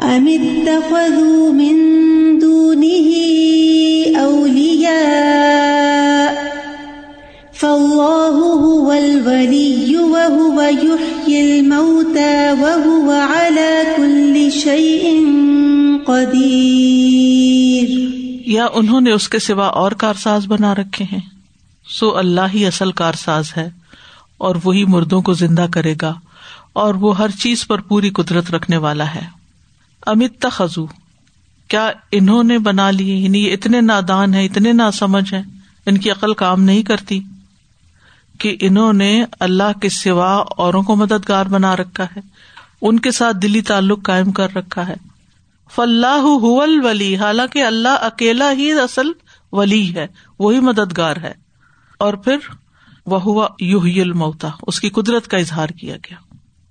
أم اتخذوا من دونه أولياء فالله هو الولي وهو يحيي الموتى وهو على كل شيء قدير یا انہوں نے اس کے سوا اور کارساز بنا رکھے ہیں؟ سو اللہ ہی اصل کارساز ہے اور وہی مردوں کو زندہ کرے گا اور وہ ہر چیز پر پوری قدرت رکھنے والا ہے۔ امت تخذو کیا انہوں نے بنا لیے؟ یعنی یہ اتنے نادان ہے اتنے نا سمجھ ہے ان کی عقل کام نہیں کرتی کہ انہوں نے اللہ کے سوا اوروں کو مددگار بنا رکھا ہے، ان کے ساتھ دلی تعلق قائم کر رکھا ہے۔ فلاح ولی حالانکہ اللہ اکیلا ہی اصل ولی ہے، وہی مددگار ہے۔ اور پھر وہ ہوا یوہ المتا اس کی قدرت کا اظہار کیا گیا،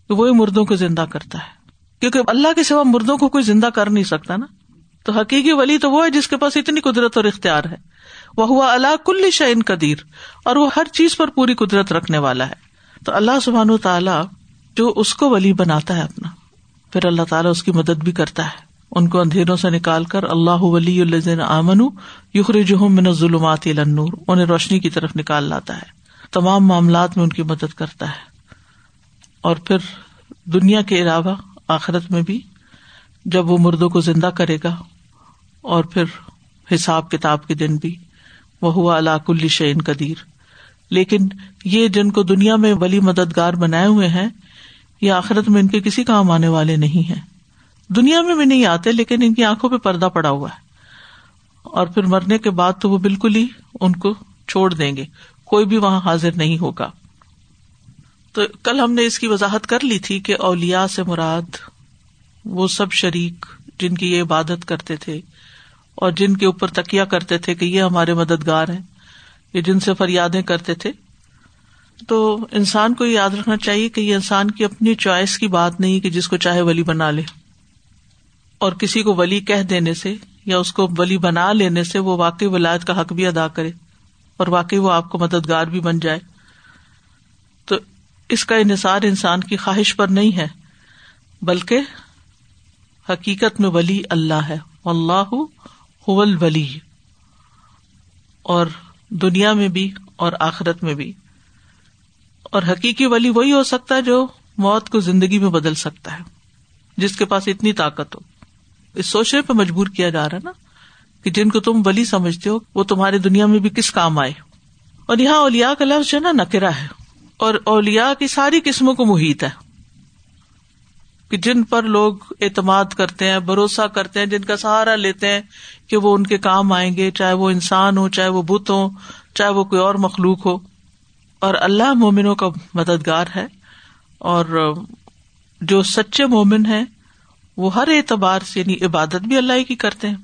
کہ وہی مردوں کو زندہ کرتا ہے۔ کیونکہ اللہ کے سوا مردوں کو کوئی زندہ کر نہیں سکتا نا۔ تو حقیقی ولی تو وہ ہے جس کے پاس اتنی قدرت اور اختیار ہے۔ وہ ہوا اللہ کل شعین قدیر۔ اور وہ ہر چیز پر پوری قدرت رکھنے والا ہے۔ تو اللہ سبحان تعالیٰ جو اس کو ولی بناتا ہے اپنا، پھر اللہ تعالیٰ اس کی مدد بھی کرتا ہے۔ ان کو اندھیروں سے نکال کر اللہ ولی الزین آمن یخر من ظلمات النور، انہیں روشنی کی طرف نکال لاتا ہے۔ تمام معاملات میں ان کی مدد کرتا ہے۔ اور پھر دنیا کے علاوہ آخرت میں بھی جب وہ مردوں کو زندہ کرے گا اور پھر حساب کتاب کے دن بھی وہ ہوا اللہ کل شعین قدیر۔ لیکن یہ جن کو دنیا میں ولی مددگار بنائے ہوئے ہیں، یہ آخرت میں ان کے کسی کام آنے والے نہیں ہیں۔ دنیا میں بھی نہیں آتے، لیکن ان کی آنکھوں پہ پردہ پڑا ہوا ہے۔ اور پھر مرنے کے بعد تو وہ بالکل ہی ان کو چھوڑ دیں گے۔ کوئی بھی وہاں حاضر نہیں ہوگا۔ تو کل ہم نے اس کی وضاحت کر لی تھی کہ اولیا سے مراد وہ سب شریک جن کی یہ عبادت کرتے تھے اور جن کے اوپر تکیا کرتے تھے کہ یہ ہمارے مددگار ہیں یہ جن سے فریادیں کرتے تھے۔ تو انسان کو یہ یاد رکھنا چاہیے کہ یہ انسان کی اپنی چوائس کی بات نہیں کہ جس کو چاہے ولی بنا لے۔ اور کسی کو ولی کہہ دینے سے یا اس کو ولی بنا لینے سے وہ واقعی ولایت کا حق بھی ادا کرے اور واقعی وہ آپ کو مددگار بھی بن جائے۔ اس کا انحصار انسان کی خواہش پر نہیں ہے، بلکہ حقیقت میں ولی اللہ ہے۔ اللہ ولی اور دنیا میں بھی اور آخرت میں بھی۔ اور حقیقی ولی وہی ہو سکتا ہے جو موت کو زندگی میں بدل سکتا ہے، جس کے پاس اتنی طاقت ہو۔ اس سوچنے پہ مجبور کیا جا رہا ہے نا کہ جن کو تم بلی سمجھتے ہو، وہ تمہاری دنیا میں بھی کس کام آئے؟ اور یہاں اولیا کا لفظ جو ہے نا نکرا ہے۔ اور اولیا کی ساری قسموں کو محیط ہے کہ جن پر لوگ اعتماد کرتے ہیں، بھروسہ کرتے ہیں، جن کا سہارا لیتے ہیں کہ وہ ان کے کام آئیں گے، چاہے وہ انسان ہو، چاہے وہ بت ہو چاہے وہ کوئی اور مخلوق ہو۔ اور اللہ مومنوں کا مددگار ہے اور جو سچے مومن ہیں، وہ ہر اعتبار سے یعنی عبادت بھی اللہ کی کرتے ہیں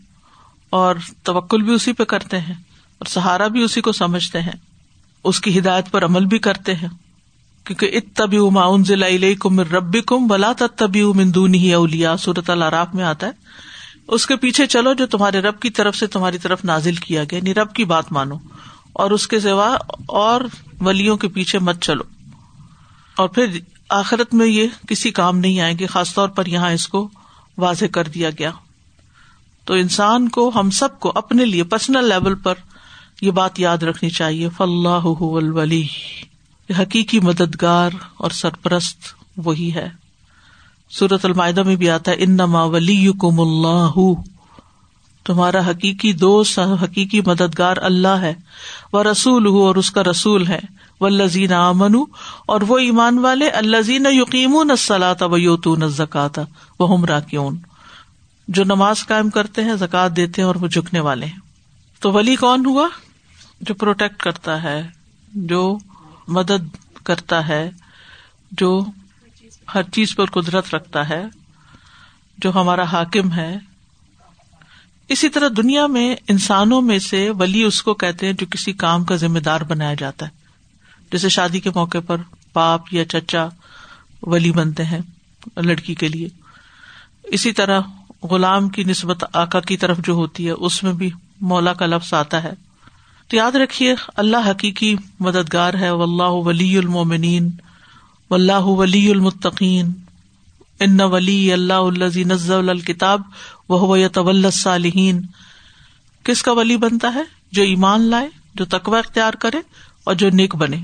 اور توکل بھی اسی پہ کرتے ہیں اور سہارا بھی اسی کو سمجھتے ہیں۔ اس کی ہدایت پر عمل بھی کرتے ہیں۔ کیونکہ ات تبی ضلع کم ربی کم بلا تبی مندون ہی اولیا صورت العراف میں آتا ہے۔ اس کے پیچھے چلو جو تمہارے رب کی طرف سے تمہاری طرف نازل کیا گیا یعنی رب کی بات مانو۔ اور اس کے سوا اور ولیوں کے پیچھے مت چلو۔ اور پھر آخرت میں یہ کسی کام نہیں آئیں گے خاص طور پر یہاں اس کو واضح کر دیا گیا۔ تو انسان کو، ہم سب کو اپنے لیے پرسنل لیول پر یہ بات یاد رکھنی چاہیے۔ فلاح ولی حقیقی مددگار اور سرپرست وہی ہے۔ سورت المائدہ میں بھی آتا ہے ان نما ولی کم اللہ تمہارا حقیقی دوست، حقیقی مددگار اللہ ہے، وہ رسول ہو اور اس کا رسول ہے۔ و لذین امن اور وہ ایمان والے الزین یقین نسلاتا و یوتون زکاتا وہ ہمرا کیون جو نماز قائم کرتے ہیں زکات دیتے ہیں اور وہ جھکنے والے ہیں۔ تو ولی کون ہوا؟ جو پروٹیکٹ کرتا ہے، جو مدد کرتا ہے، جو ہر چیز پر قدرت رکھتا ہے، جو ہمارا حاکم ہے۔ اسی طرح دنیا میں انسانوں میں سے ولی اس کو کہتے ہیں جو کسی کام کا ذمہ دار بنایا جاتا ہے۔ جیسے شادی کے موقع پر باپ یا چچا ولی بنتے ہیں لڑکی کے لیے۔ اسی طرح غلام کی نسبت آکا کی طرف جو ہوتی ہے، اس میں بھی مولا کا لفظ آتا ہے۔ تو یاد رکھیے، اللہ حقیقی مددگار ہے و اللہ ولی المومنین و اللہ ولی المتقین، ان ولی اللہ الزی نزل الکتاب وہ طول صالحین کس کا ولی بنتا ہے؟ جو ایمان لائے، جو تقوی اختیار کرے اور جو نیک بنے۔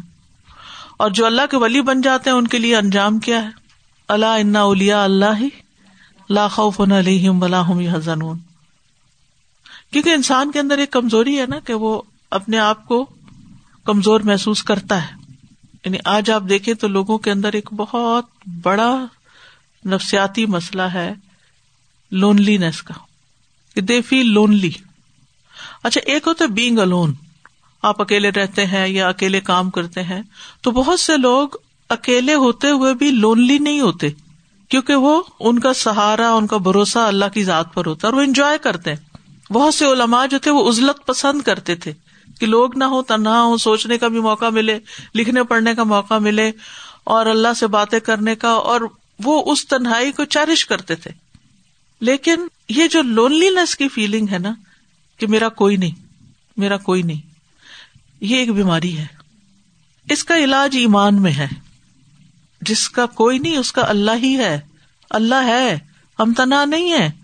اور جو اللہ کے ولی بن جاتے ہیں، ان کے لیے انجام کیا ہے؟ اللہ انا اولیا اللہ ہی لا خوف علیہم ولا هم يحزنون کیونکہ انسان کے اندر ایک کمزوری ہے نا کہ وہ اپنے آپ کو کمزور محسوس کرتا ہے۔ یعنی آج آپ دیکھیں تو لوگوں کے اندر ایک بہت بڑا نفسیاتی مسئلہ ہے لونلی نیس کا دے فیل لونلی اچھا ایک ہوتا ہے بینگ الون آپ اکیلے رہتے ہیں یا اکیلے کام کرتے ہیں، تو بہت سے لوگ اکیلے ہوتے ہوئے بھی لونلی نہیں ہوتے، کیونکہ وہ ان کا سہارا، ان کا بھروسہ اللہ کی ذات پر ہوتا ہے اور وہ انجوائے کرتے ہیں۔ بہت سے علماء جو تھے وہ ازلت پسند کرتے تھے۔ کہ لوگ نہ ہو تنہا ہو سوچنے کا بھی موقع ملے، لکھنے پڑھنے کا موقع ملے اور اللہ سے باتیں کرنے کا اور وہ اس تنہائی کو چیرش کرتے تھے۔ لیکن یہ جو لونلی نیس کی فیلنگ ہے نا، کہ میرا کوئی نہیں، میرا کوئی نہیں، یہ ایک بیماری ہے۔ اس کا علاج ایمان میں ہے۔ جس کا کوئی نہیں، اس کا اللہ ہی ہے۔ اللہ ہے، ہم تنا نہیں ہے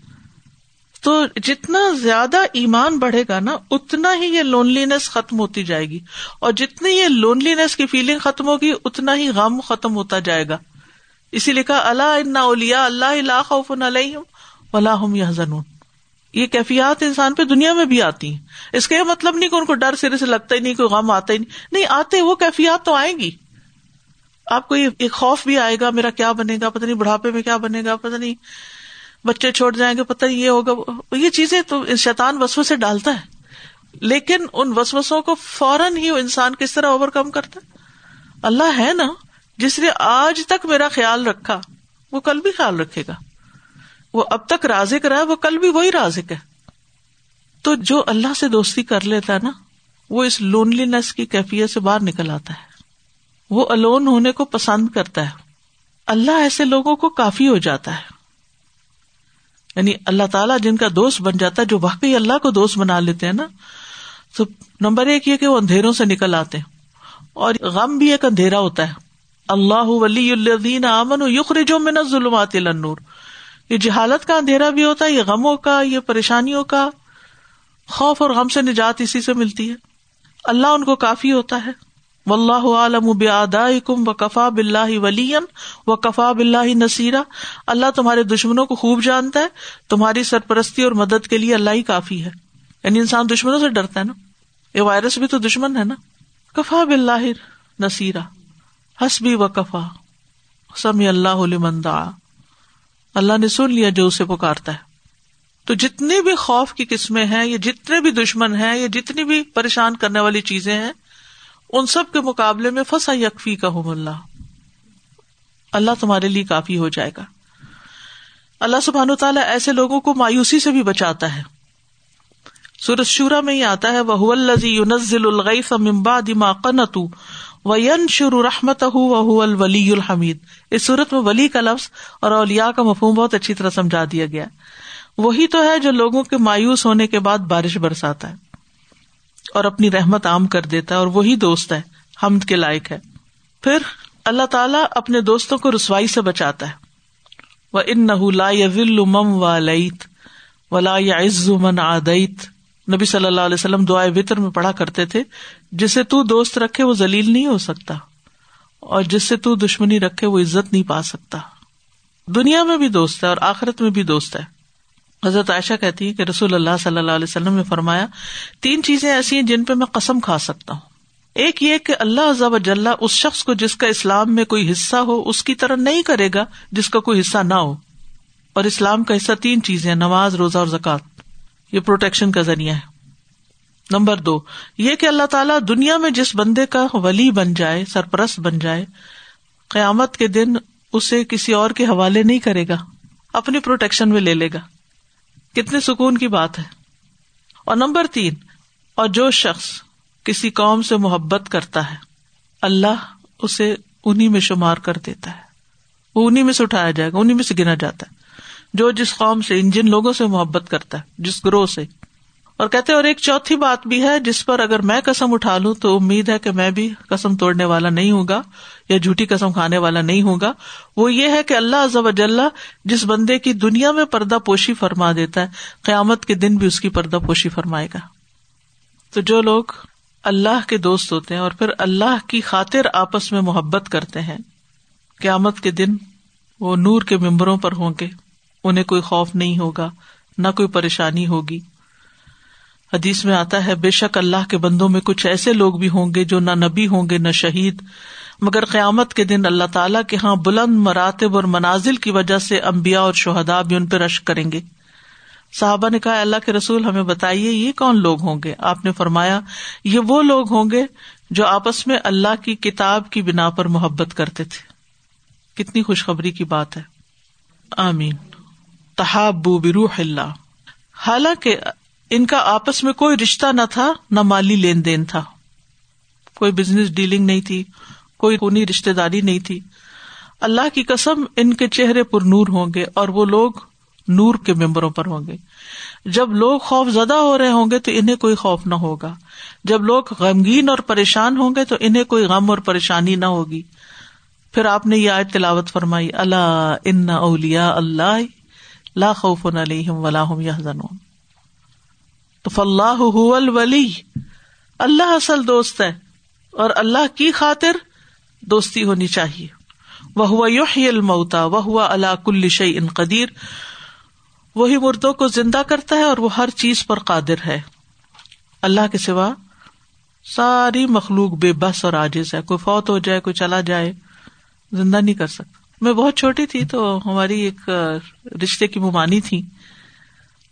تو جتنا زیادہ ایمان بڑھے گا نا، اتنا ہی یہ لونلی نیس ختم ہوتی جائے گی۔ اور جتنی یہ لونلی نیس کی فیلنگ ختم ہوگی، اتنا ہی غم ختم ہوتا جائے گا۔ اسی لیے کہا اللہ ان اولیا اللہ خوف ہم یا زنون یہ کیفیات انسان پہ دنیا میں بھی آتی ہیں۔ اس کا یہ مطلب نہیں کہ ان کو ڈر سرے سے لگتا ہی نہیں، کوئی غم آتا ہی نہیں۔ نہیں، آتے، وہ کیفیات تو آئیں گی۔ آپ کو یہ خوف بھی آئے گا، میرا کیا بنے گا پتا نہیں بڑھاپے میں کیا بنے گا پتا نہیں۔ بچے چھوڑ جائیں گے، پتہ یہ ہوگا، یہ چیزیں تو شیطان وسو سے ڈالتا ہے۔ لیکن ان وسوسوں کو فوراً ہی انسان کس طرح اوور کم کرتا ہے؟ اللہ ہے نا، جس نے آج تک میرا خیال رکھا، وہ کل بھی خیال رکھے گا۔ وہ اب تک رازق رہا وہ کل بھی وہی رازق ہے۔ تو جو اللہ سے دوستی کر لیتا ہے نا، وہ اس لونلی نیس کی کیفیت سے باہر نکل آتا ہے۔ وہ الون ہونے کو پسند کرتا ہے۔ اللہ ایسے لوگوں کو کافی ہو جاتا ہے۔ یعنی اللہ تعالیٰ جن کا دوست بن جاتا ہے، جو واقعی اللہ کو دوست بنا لیتے ہیں نا، تو نمبر ایک یہ کہ وہ اندھیروں سے نکل آتے ہیں۔ اور غم بھی ایک اندھیرا ہوتا ہے۔ اللہ ولی الدین امن یخرجو من الظلمات الى النور۔ یہ جہالت کا اندھیرا بھی ہوتا ہے، یہ غموں کا، یہ پریشانیوں کا۔ خوف اور غم سے نجات اسی سے ملتی ہے۔ اللہ ان کو کافی ہوتا ہے۔ و اللہ عالم کم و کفا بلّہ ولی و کفا بلّہ نصیرہ اللہ تمہارے دشمنوں کو خوب جانتا ہے، تمہاری سرپرستی اور مدد کے لیے اللہ ہی کافی ہے۔ یعنی انسان دشمنوں سے ڈرتا ہے نا۔ یہ وائرس بھی تو دشمن ہے نا۔ کفا بلّہ نصیرہ حسبی و کفا سمی اللہ مندا اللہ نے سن لیا جو اسے پکارتا ہے۔ تو جتنی بھی خوف کی قسمیں ہیں، یا جتنے بھی دشمن ہیں، یا جتنی بھی پریشان کرنے والی چیزیں ہیں ان سب کے مقابلے میں فسا یکفی کا اللہ۔ اللہ تمہارے لیے کافی ہو جائے گا۔ اللہ سبحان تعالیٰ ایسے لوگوں کو مایوسی سے بھی بچاتا ہے۔ سورج شورا میں ہی آتا ہے وہ الزی یونزل الغیف ممبا دما قنت و ین شروع رحمت الولی الحمید اس صورت میں ولی کا لفظ اور اولیا کا مفہوم بہت اچھی طرح سمجھا دیا گیا۔ وہی تو ہے جو لوگوں کے مایوس ہونے کے بعد بارش برساتا ہے۔ اور اپنی رحمت عام کر دیتا ہے اور وہی دوست ہے، حمد کے لائق ہے۔ پھر اللہ تعالیٰ اپنے دوستوں کو رسوائی سے بچاتا ہے۔ وہ ان نہ مم و لئیت ولا یا عز من آدیت نبی صلی اللہ علیہ وسلم دعائے وطر میں پڑھا کرتے تھے، جسے تو دوست رکھے وہ ذلیل نہیں ہو سکتا، اور جس سے تو دشمنی رکھے وہ عزت نہیں پا سکتا۔ دنیا میں بھی دوست ہے اور آخرت میں بھی دوست ہے۔ حضرت عائشہ کہتی ہے کہ رسول اللہ صلی اللہ علیہ وسلم نے فرمایا، تین چیزیں ایسی ہیں جن پہ میں قسم کھا سکتا ہوں۔ ایک یہ کہ اللہ عزب اجلّہ اس شخص کو جس کا اسلام میں کوئی حصہ ہو، اس کی طرح نہیں کرے گا جس کا کوئی حصہ نہ ہو۔ اور اسلام کا حصہ تین چیزیں نماز، روزہ اور زکات یہ پروٹیکشن کا ذریعہ ہے۔ نمبر دو، یہ کہ اللہ تعالیٰ دنیا میں جس بندے کا ولی بن جائے، سرپرست بن جائے، قیامت کے دن اسے کسی اور کے حوالے نہیں کرے گا، اپنی پروٹیکشن میں لے لے گا۔ کتنے سکون کی بات ہے۔ اور نمبر تین، اور جو شخص کسی قوم سے محبت کرتا ہے، اللہ اسے انہیں میں شمار کر دیتا ہے۔ وہ انہیں میں سے اٹھایا جائے گا انہیں میں سے گنا جاتا ہے۔ جو جس قوم سے ان جن لوگوں سے محبت کرتا ہے، جس گروہ سے اور کہتے اور ایک چوتھی بات بھی ہے، جس پر اگر میں قسم اٹھا لوں تو امید ہے کہ میں بھی قسم توڑنے والا نہیں ہوں گا یا جھوٹی قسم کھانے والا نہیں ہوگا۔ وہ یہ ہے کہ اللہ ازب اجلّہ جس بندے کی دنیا میں پردہ پوشی فرما دیتا ہے، قیامت کے دن بھی اس کی پردہ پوشی فرمائے گا۔ تو جو لوگ اللہ کے دوست ہوتے ہیں اور پھر اللہ کی خاطر آپس میں محبت کرتے ہیں، قیامت کے دن وہ نور کے ممبروں پر ہوں گے۔ انہیں کوئی خوف نہیں ہوگا، نہ کوئی پریشانی ہوگی۔ حدیث میں آتا ہے، بے شک اللہ کے بندوں میں کچھ ایسے لوگ بھی ہوں گے جو نہ نبی ہوں گے، نہ شہید۔ مگر قیامت کے دن اللہ تعالیٰ کے ہاں بلند مراتب اور منازل کی وجہ سے امبیا اور شہدا بھی ان پہ رش کریں گے۔ صحابہ نے کہا اللہ کے رسول، ہمیں بتائیے، یہ کون لوگ ہوں گے؟ آپ نے فرمایا، یہ وہ لوگ ہوں گے جو آپس میں اللہ کی کتاب کی بنا پر محبت کرتے تھے۔ کتنی خوشخبری کی بات ہے۔ آمین۔ تحابو بروح اللہ۔ حالانکہ ان کا آپس میں کوئی رشتہ نہ تھا، نہ مالی لین دین تھا۔ کوئی بزنس ڈیلنگ نہیں تھی، کوئی کونی رشتے داری نہیں تھی۔ اللہ کی قسم ان کے چہرے پر نور ہوں گے اور وہ لوگ نور کے ممبروں پر ہوں گے۔ جب لوگ خوف زدہ ہو رہے ہوں گے تو انہیں کوئی خوف نہ ہوگا۔ جب لوگ غمگین اور پریشان ہوں گے تو انہیں کوئی غم اور پریشانی نہ ہوگی۔ پھر آپ نے یہ آیت تلاوت فرمائی اللہ ان اولیا اللہ لا خوف علیہم ولا هم يحزنون تو فلاح الولی۔ اللہ اصل دوست ہے اور اللہ کی خاطر دوستی ہونی چاہیے۔ وہ ہوا یوحی المتا وہ ہوا اللہ کل شعی ان قدیر۔ وہی مردوں کو زندہ کرتا ہے اور وہ ہر چیز پر قادر ہے۔ اللہ کے سوا ساری مخلوق بے بس اور عاجز ہے۔ کوئی فوت ہو جائے، کوئی چلا جائے، زندہ نہیں کر سکتا۔ میں بہت چھوٹی تھی تو ہماری ایک رشتے کی ممانی تھی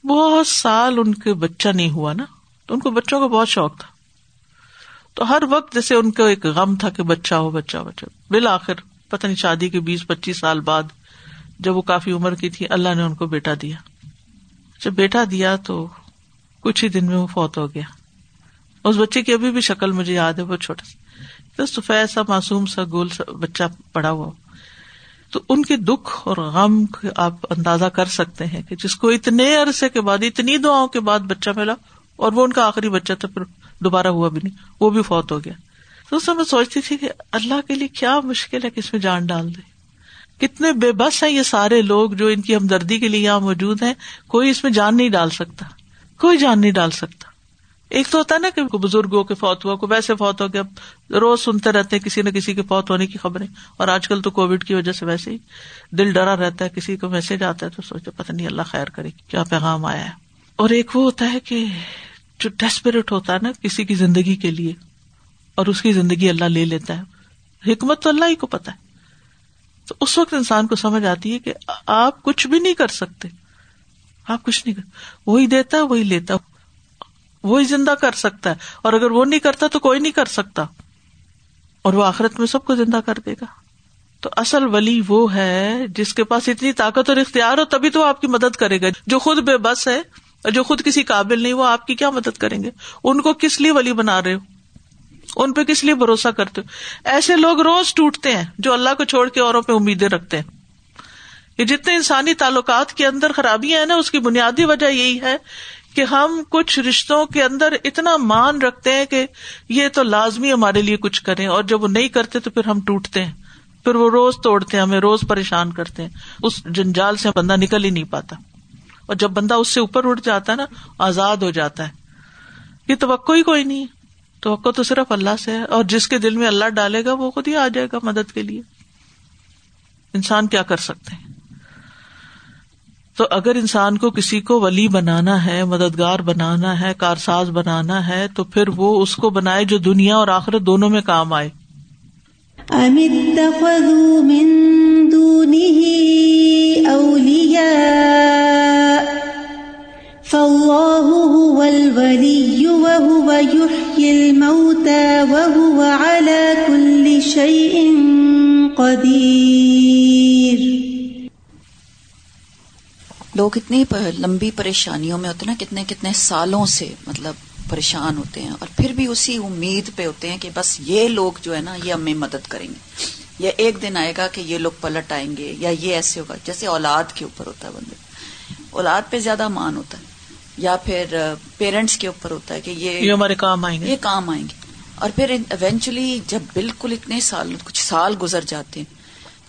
بہت سال ان کے بچہ نہیں ہوا نا، تو ان کو بچوں کا بہت شوق تھا۔ تو ہر وقت جیسے ان کو ایک غم تھا کہ بچہ ہو، بچہ بچہ۔ بالآخر، پتہ نہیں شادی کے بیس، پچیس سال بعد جب وہ کافی عمر کی تھی، اللہ نے ان کو بیٹا دیا۔ جب بیٹا دیا تو کچھ ہی دن میں وہ فوت ہو گیا۔ اس بچے کی ابھی بھی شکل مجھے یاد ہے بہت چھوٹا سا۔ سفید سا، معصوم سا، گول سا بچہ پڑا ہوا۔ تو ان کے دکھ اور غم آپ اندازہ کر سکتے ہیں کہ جس کو اتنے عرصے کے بعد، اتنی دعاؤں کے بعد بچہ ملا اور وہ ان کا آخری بچہ تھا، پھر دوبارہ ہوا بھی نہیں، وہ بھی فوت ہو گیا۔ تو اس میں سوچتی تھی کہ اللہ کے لیے کیا مشکل ہے کہ اس میں جان ڈال دے۔ کتنے بے بس ہیں یہ سارے لوگ جو ان کی ہمدردی کے لیے یہاں موجود ہیں، کوئی اس میں جان نہیں ڈال سکتا، کوئی جان نہیں ڈال سکتا۔ ایک تو ہوتا ہے نا کہ بزرگوں کے فوت ہوا کو ویسے فوت ہو گیا روز سنتے رہتے ہیں، کسی نہ کسی کے فوت ہونے کی خبریں۔ اور آج کل تو کووڈ کی وجہ سے ویسے ہی دل ڈرا رہتا ہے، کسی کو میسج آتا ہے تو سوچتے پتہ نہیں اللہ خیر کرے، کیا پیغام آیا ہے۔ اور ایک وہ ہوتا ہے کہ جو ڈیسپریٹ ہوتا ہے نا کسی کی زندگی کے لیے، اور اس کی زندگی اللہ لے لیتا ہے۔ حکمت تو اللہ ہی کو پتا ہے۔ تو اس وقت انسان کو سمجھ آتی ہے کہ آپ کچھ بھی نہیں کر سکتے۔ آپ کچھ نہیں کر، وہی دیتا ہے وہی لیتا۔ وہی زندہ کر سکتا ہے۔ اور اگر وہ نہیں کرتا تو کوئی نہیں کر سکتا۔ اور وہ آخرت میں سب کو زندہ کر دے گا۔ تو اصل ولی وہ ہے جس کے پاس اتنی طاقت اور اختیار ہو تبھی تو آپ کی مدد کرے گا۔ جو خود بے بس ہے اور جو خود کسی قابل نہیں، وہ آپ کی کیا مدد کریں گے؟ ان کو کس لیے ولی بنا رہے ہو؟ ان پہ کس لیے بھروسہ کرتے ہو؟ ایسے لوگ روز ٹوٹتے ہیں جو اللہ کو چھوڑ کے اوروں پہ امیدیں رکھتے ہیں۔ یہ جتنے انسانی تعلقات کے اندر خرابیاں ہیں نا، اس کی بنیادی وجہ یہی ہے کہ ہم کچھ رشتوں کے اندر اتنا مان رکھتے ہیں کہ یہ تو لازمی ہمارے لیے کچھ کریں اور جب وہ نہیں کرتے تو پھر ہم ٹوٹتے ہیں۔ پھر وہ روز توڑتے ہیں، ہمیں روز پریشان کرتے ہیں۔ اس جنجال سے بندہ نکل ہی نہیں پاتا۔ اور جب بندہ اس سے اوپر اٹھ جاتا ہے نا، آزاد ہو جاتا ہے۔ یہ توقع ہی کوئی نہیں توقع تو صرف اللہ سے ہے۔ اور جس کے دل میں اللہ ڈالے گا، وہ خود ہی آ جائے گا مدد کے لیے۔ انسان کیا کر سکتے ہیں؟ تو اگر انسان کو کسی کو ولی بنانا ہے، مددگار بنانا ہے، کارساز بنانا ہے، تو پھر وہ اس کو بنائے جو دنیا اور آخرت دونوں میں کام آئے۔ فالله هو الولي وهو يحيي الموتى وهو على كل شيء قدير۔ لوگ اتنی لمبی پریشانیوں میں ہوتے ہیں نا کتنے کتنے سالوں سے مطلب پریشان ہوتے ہیں اور پھر بھی اسی امید پہ ہوتے ہیں کہ بس یہ لوگ جو ہے نا یہ ہمیں مدد کریں گے۔ یا ایک دن آئے گا کہ یہ لوگ پلٹ آئیں گے یا یہ ایسے ہوگا جیسے اولاد کے اوپر ہوتا ہے بندے۔ اولاد پہ زیادہ مان ہوتا ہے۔ یا پھر پیرنٹس کے اوپر ہوتا ہے کہ یہ یہ ہمارے کام آئیں گے۔ یہ کام آئیں گے۔ اور پھر ایونچولی جب بالکل اتنے سال کچھ سال گزر جاتے ہیں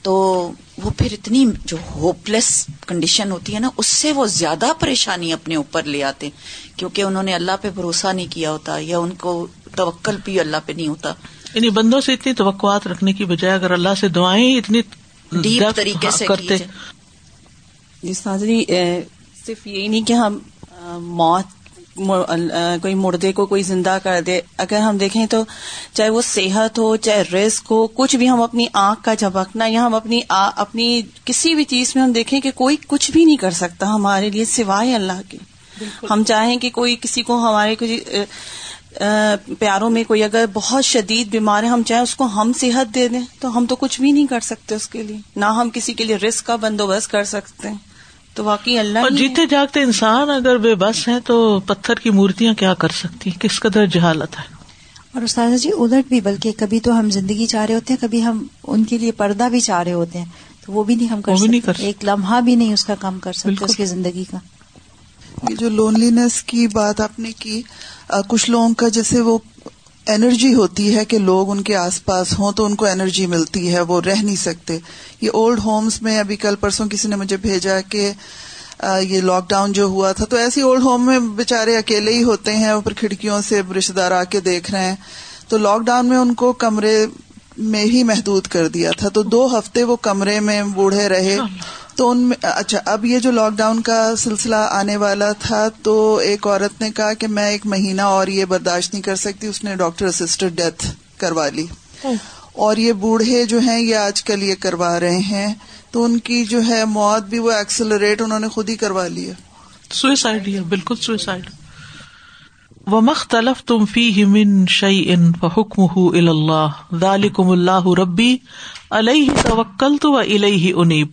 تو وہ پھر اتنی جو ہوپ لیس کنڈیشن ہوتی ہے نا اس سے وہ زیادہ پریشانی اپنے اوپر لے آتے ہیں کیونکہ انہوں نے اللہ پہ بھروسہ نہیں کیا ہوتا یا ان کو توکل بھی اللہ پہ نہیں ہوتا یعنی بندوں سے اتنی توقعات رکھنے کی بجائے اگر اللہ سے دعائیں اتنی ڈیپ طریقے سے کرتے۔ جی سازری صرف یہی نہیں کہ ہم موت کوئی مردے کو کوئی زندہ کر دے۔ اگر ہم دیکھیں تو چاہے وہ صحت ہو چاہے رزق ہو کچھ بھی ہم اپنی آنکھ کا جھپکنا یا ہم اپنی آ- اپنی کسی بھی چیز میں ہم دیکھیں کہ کوئی کچھ بھی نہیں کر سکتا ہمارے لیے سوائے اللہ کے۔ ہم چاہیں کہ کوئی کسی کو ہمارے کوئی پیاروں میں کوئی اگر بہت شدید بیمار ہے ہم چاہیں اس کو ہم صحت دے دیں تو ہم تو کچھ بھی نہیں کر سکتے اس کے لیے۔ نہ ہم کسی کے لیے رسک کا بندوبست کر سکتے۔ ہیں تو واقعی اللہ اور۔ جیتے جاگتے انسان اگر بے بس ہیں تو پتھر کی مورتیاں کیا کر سکتی ہیں؟ کس قدر جہالت ہے اور استاذہ جی الٹ بھی بلکہ کبھی تو ہم زندگی چاہ رہے ہوتے ہیں کبھی ہم ان کے لیے پردہ بھی چاہ رہے ہوتے ہیں تو وہ بھی نہیں ہم کر وہ بھی نہیں سکتے کر سکتے۔ ایک لمحہ بھی نہیں اس کا کام کر سکتے۔ اس کی زندگی کا یہ جو لونلینس کی بات آپ نے کی کچھ لوگوں کا جیسے وہ انرجی ہوتی ہے کہ لوگ ان کے آس پاس ہوں تو ان کو انرجی ملتی ہے، وہ رہ نہیں سکتے۔ یہ اولڈ ہومز میں ابھی کل پرسوں کسی نے مجھے بھیجا کہ یہ لاک ڈاؤن جو ہوا تھا، تو ایسی اولڈ ہوم میں بےچارے اکیلے ہی ہوتے ہیں، اوپر کھڑکیوں سے رشتے دار آ کے دیکھ رہے ہیں۔ تو لاک ڈاؤن میں ان کو کمرے میں ہی محدود کر دیا تھا۔ تو دو ہفتے وہ کمرے میں بوڑھے رہے۔ تو ان میں اچھا اب یہ جو لاک ڈاؤن کا سلسلہ آنے والا تھا تو ایک عورت نے کہا کہ میں ایک مہینہ اور یہ برداشت نہیں کر سکتی اس نے ڈاکٹر اسسٹڈ ڈیتھ کروا لی۔ اور یہ بوڑھے جو ہیں یہ آج کل یہ کروا رہے ہیں۔ تو ان کی جو ہے موت بھی وہ ایکسلریٹ انہوں نے خود ہی کروا لی ہے۔ سوئسائڈ ہی ہے بالکل سوئسائڈ و مختلف تم فی من شعی ان حکم اللہ ذالکم اللہ ربی علیہ توکل تو الہ انیب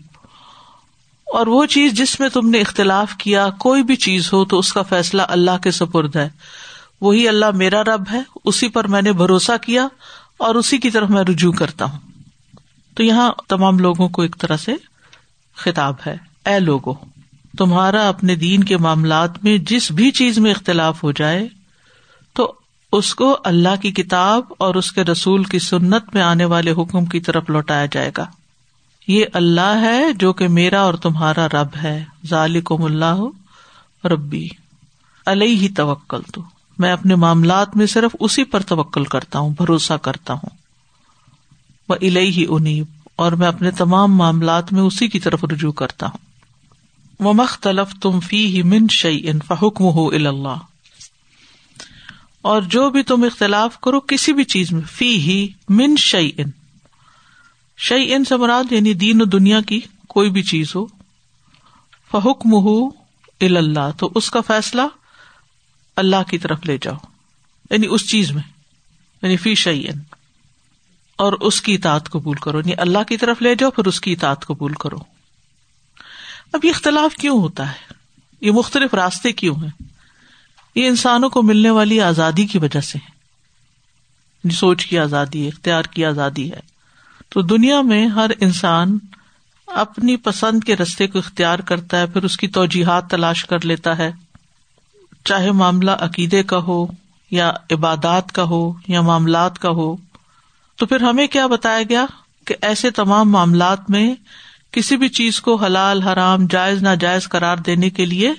اور وہ چیز جس میں تم نے اختلاف کیا، کوئی بھی چیز ہو تو اس کا فیصلہ اللہ کے سپرد ہے۔ وہی اللہ میرا رب ہے، اسی پر میں نے بھروسہ کیا اور اسی کی طرف میں رجوع کرتا ہوں۔ تو یہاں تمام لوگوں کو ایک طرح سے خطاب ہے۔ اے لوگو، تمہارا اپنے دین کے معاملات میں جس بھی چیز میں اختلاف ہو جائے، تو اس کو اللہ کی کتاب اور اس کے رسول کی سنت میں آنے والے حکم کی طرف لوٹایا جائے گا۔ یہ اللہ ہے جو کہ میرا اور تمہارا رب ہے۔ ذالکم اللہ ربی۔ علیہ ہی توکل تو میں اپنے معاملات میں صرف اسی پر توکل کرتا ہوں، بھروسہ کرتا ہوں۔ وہ الہ ہی انیب۔ اور میں اپنے تمام معاملات میں اسی کی طرف رجوع کرتا ہوں۔ وہ مختلف تم فی ہی من شعی ان فحکم ہو اللہ۔ اور جو بھی تم اختلاف کرو، کسی بھی چیز میں فی ہی من شعی ان شعی ان سے مراد یعنی دین و دنیا کی کوئی بھی چیز ہو فحکم ہو اللہ تو اس کا فیصلہ اللہ کی طرف لے جاؤ یعنی اس چیز میں یعنی فی شعی ان اور اس کی اطاعت قبول کرو یعنی اللہ کی طرف لے جاؤ، پھر اس کی اطاعت قبول کرو۔ اب یہ اختلاف کیوں ہوتا ہے؟ یہ مختلف راستے کیوں ہیں؟ یہ انسانوں کو ملنے والی آزادی کی وجہ سے ہے یعنی سوچ کی آزادی ہے، اختیار کی آزادی ہے۔ تو دنیا میں ہر انسان اپنی پسند کے رستے کو اختیار کرتا ہے، پھر اس کی توجیحات تلاش کر لیتا ہے۔ چاہے معاملہ عقیدے کا ہو یا عبادات کا ہو یا معاملات کا ہو، تو پھر ہمیں کیا بتایا گیا کہ ایسے تمام معاملات میں کسی بھی چیز کو حلال، حرام، جائز، ناجائز قرار دینے کے لیے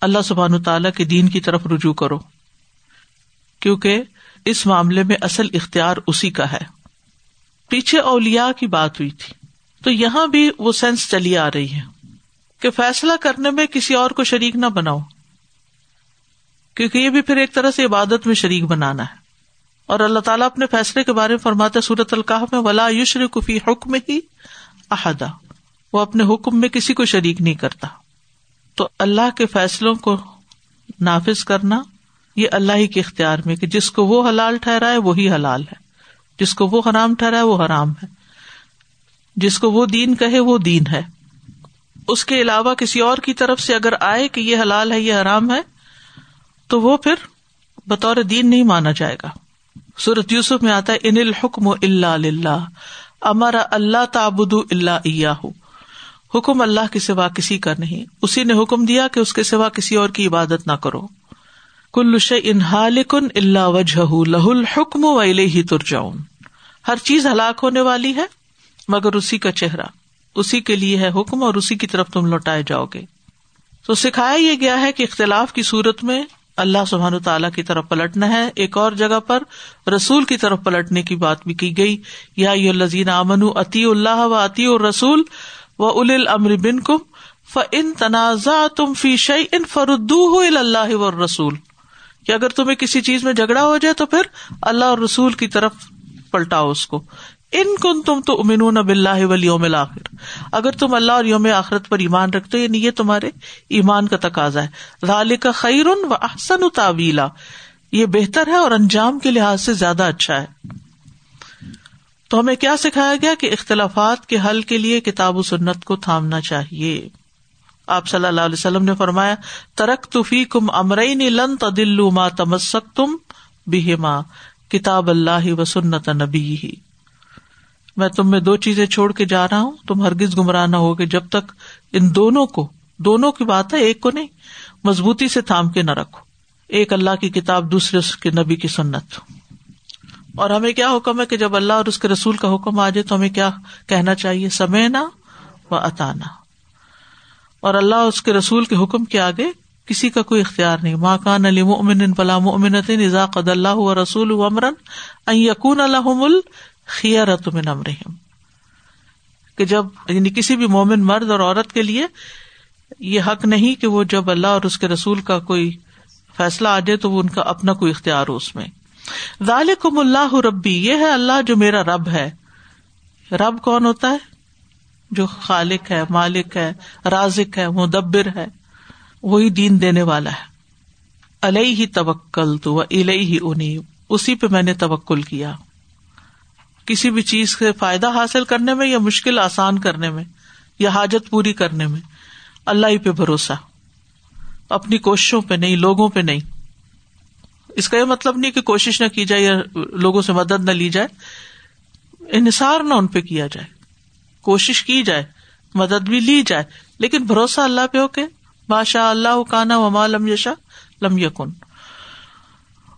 اللہ سبحان تعالی کے دین کی طرف رجوع کرو، کیونکہ اس معاملے میں اصل اختیار اسی کا ہے۔ پیچھے اولیا کی بات ہوئی تھی۔ تو یہاں بھی وہ سینس چلی آ رہی ہے کہ فیصلہ کرنے میں کسی اور کو شریک نہ بناؤ، کیونکہ یہ بھی پھر ایک طرح سے عبادت میں شریک بنانا ہے۔ اور اللہ تعالیٰ اپنے فیصلے کے بارے میں فرماتے سورت القاح میں، ولا یشر کفی حکم ہی احدا۔ وہ اپنے حکم میں کسی کو شریک نہیں کرتا۔ تو اللہ کے فیصلوں کو نافذ کرنا، یہ اللہ ہی کے اختیار میں کہ جس کو وہ حلال ٹھہرائے، وہی حلال ہے۔ جس کو وہ حرام ٹھہرائے وہ حرام ہے۔ جس کو وہ دین کہے وہ دین ہے۔ اس کے علاوہ کسی اور کی طرف سے اگر آئے کہ یہ حلال ہے، یہ حرام ہے، تو وہ پھر بطور دین نہیں مانا جائے گا۔ سورت یوسف میں آتا ہے، ان الحکم اللہ اللہ امارا اللہ تابد اللہ حکم اللہ کے سوا کسی کا نہیں۔ اسی نے حکم دیا کہ اس کے سوا کسی اور کی عبادت نہ کرو۔ کل انحال کن اللہ وجہ لہ الحکم و ہی ترجاؤن ہر چیز ہلاک ہونے والی ہے، مگر اسی کا چہرہ، اسی کے لیے ہے حکم اور اسی کی طرف تم لوٹائے جاؤ گے۔ تو سکھایا یہ گیا ہے کہ اختلاف کی صورت میں اللہ سبحان تعالیٰ کی طرف پلٹنا ہے۔ ایک اور جگہ پر رسول کی طرف پلٹنے کی بات بھی کی گئی۔ یا لذین امن عطی اللہ و عطی رسول و ال امر بن کم ف ان تنازع تم فی شعی ان فردو اللہ و رسول کہ اگر تمہیں کسی چیز میں جھگڑا ہو جائے تو پھر اللہ اور رسول کی طرف پلٹاؤ اس کو۔ ان کن تم تو امین اب اللہ یوم آخر اگر تم اللہ اور یوم آخرت پر ایمان رکھتے یعنی یہ تمہارے ایمان کا تقاضا ہے۔ رال کا خیر و احسن تعویلا یہ بہتر ہے اور انجام کے لحاظ سے زیادہ اچھا ہے۔ تو ہمیں کیا سکھایا گیا کہ اختلافات کے حل کے لیے کتاب و سنت کو تھامنا چاہیے۔ آپ صلی اللہ علیہ وسلم نے فرمایا ترک تفی کم امرئی لن تدل ما تمسک تم بہما، کتاب اللہ و سنت نبی میں تم میں دو چیزیں چھوڑ کے جا رہا ہوں، تم ہرگز گمراہ نہ ہوگے جب تک ان دونوں کو، دونوں کی بات ہے، ایک کو نہیں، مضبوطی سے تھام کے نہ رکھو. ایک اللہ کی کتاب، دوسرے کے نبی کی سنت. اور ہمیں کیا حکم ہے کہ جب اللہ اور اس کے رسول کا حکم آ جائے تو ہمیں کیا کہنا چاہیے؟ سمے نہ و اتانا اور اللہ اس کے رسول کے حکم کے آگے کسی کا کوئی اختیار نہیں۔ ماں کان علی ممن فلا ممنت نزاق اللہ و رسول امرن یقون الحم الخیرت من امرحم کہ جب یعنی کسی بھی مومن مرد اور عورت کے لیے یہ حق نہیں کہ وہ جب اللہ اور اس کے رسول کا کوئی فیصلہ آ جائے تو وہ ان کا اپنا کوئی اختیار ہو اس میں۔ ذالکم اللہ ربی یہ ہے اللہ جو میرا رب ہے۔ رب کون ہوتا ہے؟ جو خالق ہے، مالک ہے، رازق ہے، مدبر ہے، وہی دین دینے والا ہے۔ الئی ہی توکل تو الئی ہی انہیں اسی پہ میں نے توکل کیا۔ کسی بھی چیز سے فائدہ حاصل کرنے میں یا مشکل آسان کرنے میں یا حاجت پوری کرنے میں اللہ ہی پہ بھروسہ۔ اپنی کوششوں پہ نہیں، لوگوں پہ نہیں۔ اس کا یہ مطلب نہیں کہ کوشش نہ کی جائے یا لوگوں سے مدد نہ لی جائے۔ انحصار نہ ان پہ کیا جائے۔ کوشش کی جائے، مدد بھی لی جائے، لیکن بھروسہ اللہ پہ ہو کے بادشاہ اللہ کانا وما لم یشا لم یقن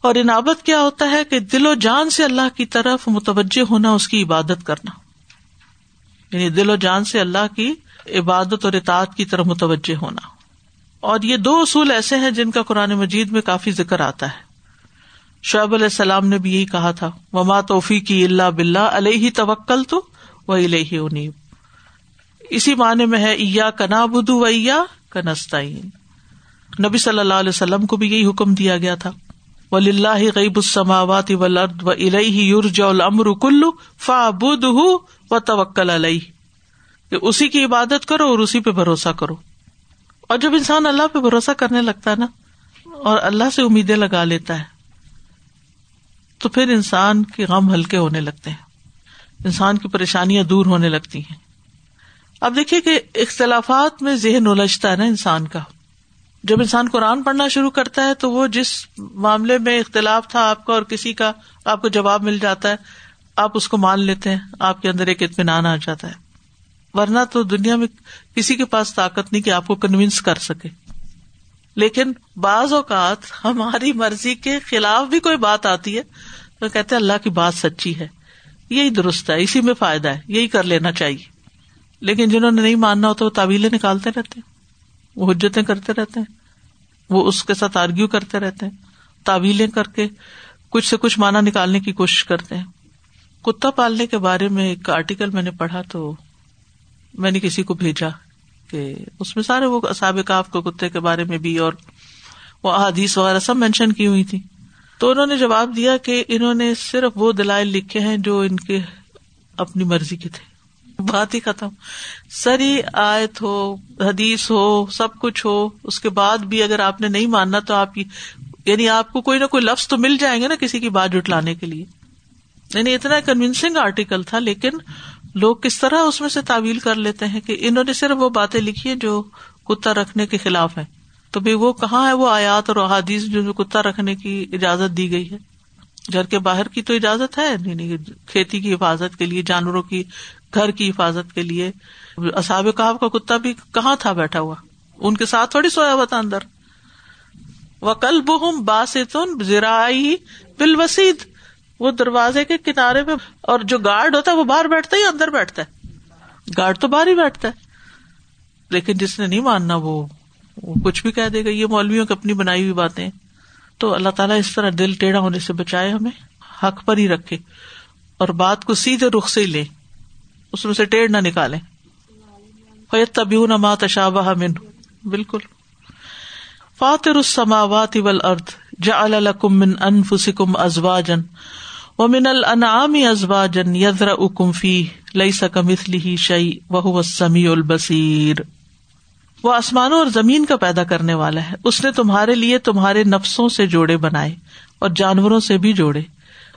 اور انابت کیا ہوتا ہے کہ دل و جان سے اللہ کی طرف متوجہ ہونا، اس کی عبادت کرنا۔ یعنی دل و جان سے اللہ کی عبادت اور اطاعت کی طرف متوجہ ہونا۔ اور یہ دو اصول ایسے ہیں جن کا قرآن مجید میں کافی ذکر آتا ہے۔ شعیب علیہ السلام نے بھی یہی کہا تھا، وما توفی کی اللہ بلّہ علیہ توکل تو وہ الہ انیب اسی معنی میں ہے ایا کنا بدو ویا کنستین نبی صلی اللہ علیہ وسلم کو بھی یہی حکم دیا گیا تھا۔ ولی اللہ غیب السماوات والارض و الیہ یرجع الامر کلو فاعبدہ و توکل علیہ. کہ اسی کی عبادت کرو اور اسی پہ بھروسہ کرو۔ اور جب انسان اللہ پہ بھروسہ کرنے لگتا ہے نا، اور اللہ سے امیدیں لگا لیتا ہے، تو پھر انسان کے غم ہلکے ہونے لگتے ہیں۔ انسان کی پریشانیاں دور ہونے لگتی ہیں۔ اب دیکھیے کہ اختلافات میں ذہن الجھتا ہے نا انسان کا۔ جب انسان قرآن پڑھنا شروع کرتا ہے تو وہ جس معاملے میں اختلاف تھا آپ کا اور کسی کا، آپ کو جواب مل جاتا ہے، آپ اس کو مان لیتے ہیں، آپ کے اندر ایک اطمینان آ جاتا ہے۔ ورنہ تو دنیا میں کسی کے پاس طاقت نہیں کہ آپ کو کنوینس کر سکے۔ لیکن بعض اوقات ہماری مرضی کے خلاف بھی کوئی بات آتی ہے تو کہتے اللہ کی بات سچی ہے۔ یہی درست ہے، اسی میں فائدہ ہے، یہی کر لینا چاہیے۔ لیکن جنہوں نے نہیں ماننا ہوتا وہ تعویلیں نکالتے رہتے ہیں۔ وہ حجتیں کرتے رہتے ہیں۔ وہ اس کے ساتھ آرگیو کرتے رہتے ہیں۔ تعویلیں کر کے کچھ سے کچھ مانا نکالنے کی کوشش کرتے ہیں۔ کتا پالنے کے بارے میں ایک آرٹیکل میں نے پڑھا تو میں نے کسی کو بھیجا کہ اس میں سارے وہ سابقاف کو کتے کے بارے میں بھی اور وہ احادیث وغیرہ سب مینشن کی ہوئی تھی۔ تو انہوں نے جواب دیا کہ انہوں نے صرف وہ دلائل لکھے ہیں جو ان کے اپنی مرضی کے تھے۔ بات ہی ختم۔ سری آیت ہو، حدیث ہو، سب کچھ ہو، اس کے بعد بھی اگر آپ نے نہیں ماننا تو آپ یعنی آپ کو کوئی نہ کوئی لفظ تو مل جائیں گے نا کسی کی بات جٹلانے کے لیے۔ یعنی اتنا کنوینسنگ آرٹیکل تھا، لیکن لوگ کس طرح اس میں سے تعویل کر لیتے ہیں کہ انہوں نے صرف وہ باتیں لکھی ہیں جو کتا رکھنے کے خلاف ہے تو بھائی وہ کہاں ہے وہ آیات اور احادیث جو کتا رکھنے کی اجازت دی گئی ہے؟ گھر کے باہر کی تو اجازت ہے؟ نہیں، کھیتی کی حفاظت کے لیے، جانوروں کی گھر کی حفاظت کے لیے۔ اصاب کہاف کا کتا بھی کہاں تھا بیٹھا ہوا؟ ان کے ساتھ تھوڑی سویا ہوا تھا اندر۔ وہ کل بہم باسن زراعی بال وسیع وہ دروازے کے کنارے پہ اور جو گارڈ ہوتا ہے وہ باہر بیٹھتا ہے یا اندر بیٹھتا ہے؟ گارڈ تو باہر ہی بیٹھتا ہے۔ لیکن جس نے نہیں ماننا وہ کچھ بھی کہہ دے گا، یہ مولویوں کی اپنی بنائی ہوئی باتیں۔ تو اللہ تعالیٰ اس طرح دل ٹیڑھا ہونے سے بچائے ہمیں، حق پر ہی رکھے۔ اور بات کو سیدھے رخ سے ہی لے۔ اس میں سے ٹیڑھ نہ نکالے فیت تبھی نہ تشابہ من بالکل۔ فاتر السماوات والارض جعل لكم من انفسكم ازواجا ومن الانعام ازواجا يذرؤكم فيه، ليس كمثله شيء وهو السميع البصير۔ وہ آسمانوں اور زمین کا پیدا کرنے والا ہے۔ اس نے تمہارے لیے تمہارے نفسوں سے جوڑے بنائے اور جانوروں سے بھی جوڑے۔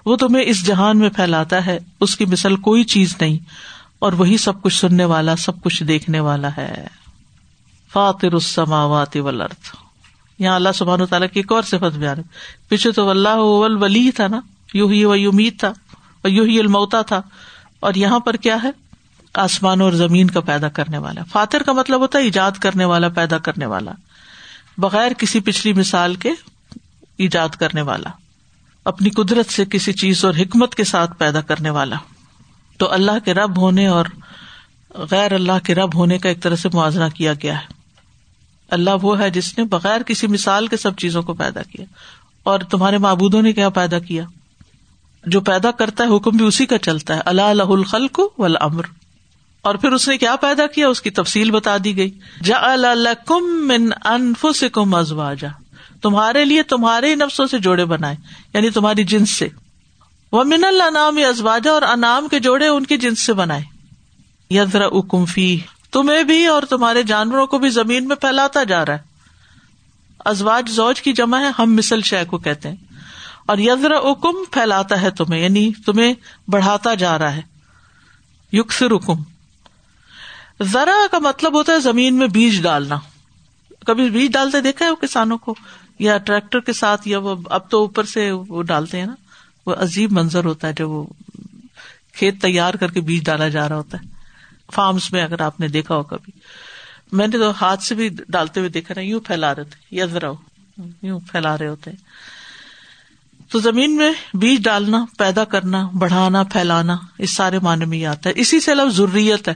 وہ تمہیں اس جہان میں پھیلاتا ہے۔ اس کی مثل کوئی چیز نہیں۔ اور وہی سب کچھ سننے والا، سب کچھ دیکھنے والا ہے۔ فاطر السماوات والارض۔ یہاں اللہ سبحانہ تعالیٰ کی ایک اور صفت بیان ہے۔ پیچھے تو اللہ ولی تھا نا یو ہی و امید تھا یو ہی الموتا تھا۔ اور یہاں پر کیا ہے؟ آسمان اور زمین کا پیدا کرنے والا۔ فاتر کا مطلب ہوتا ہے ایجاد کرنے والا، پیدا کرنے والا۔ بغیر کسی پچھلی مثال کے ایجاد کرنے والا۔ اپنی قدرت سے کسی چیز اور حکمت کے ساتھ پیدا کرنے والا۔ تو اللہ کے رب ہونے اور غیر اللہ کے رب ہونے کا ایک طرح سے موازنہ کیا گیا ہے۔ اللہ وہ ہے جس نے بغیر کسی مثال کے سب چیزوں کو پیدا کیا اور تمہارے معبودوں نے کیا پیدا کیا۔ جو پیدا کرتا ہے حکم بھی اسی کا چلتا ہے۔ اللہ الہ الخلق والامر۔ اور پھر اس نے کیا پیدا کیا؟ اس کی تفصیل بتا دی گئی۔ جا من انفسکم ازواجا۔ تمہارے لیے تمہارے نفسوں سے جوڑے بنائے یعنی تمہاری جنس سے۔ وہ من اللہ نام ازواجا اور انعام کے جوڑے ان کی جنس سے بنائے۔ یزرا اکم فی تمہیں بھی اور تمہارے جانوروں کو بھی زمین میں پھیلاتا جا رہا ہے۔ ازواج زوج کی جمع ہے، ہم مسل شہ کو کہتے ہیں۔ اور یزرا اکم پھیلاتا ہے تمہیں یعنی تمہیں بڑھاتا جا رہا ہے۔ یوکسر حکم ذرا کا مطلب ہوتا ہے زمین میں بیج ڈالنا۔ کبھی بیج ڈالتے دیکھا ہے وہ کسانوں کو؟ یا ٹریکٹر کے ساتھ یا وہ اب تو اوپر سے وہ ڈالتے ہیں نا۔ وہ عجیب منظر ہوتا ہے جب وہ کھیت تیار کر کے بیج ڈالا جا رہا ہوتا ہے۔ فارمس میں اگر آپ نے دیکھا ہو کبھی میں نے تو ہاتھ سے بھی ڈالتے ہوئے دیکھا نا، یوں پھیلا رہے تھے۔ یا ذرا یوں پھیلا رہے ہوتے تو زمین میں بیج ڈالنا، پیدا کرنا، بڑھانا، پھیلانا، اس سارے معنی میں آتا ہے۔ اسی سے لفظ ضروریت ہے۔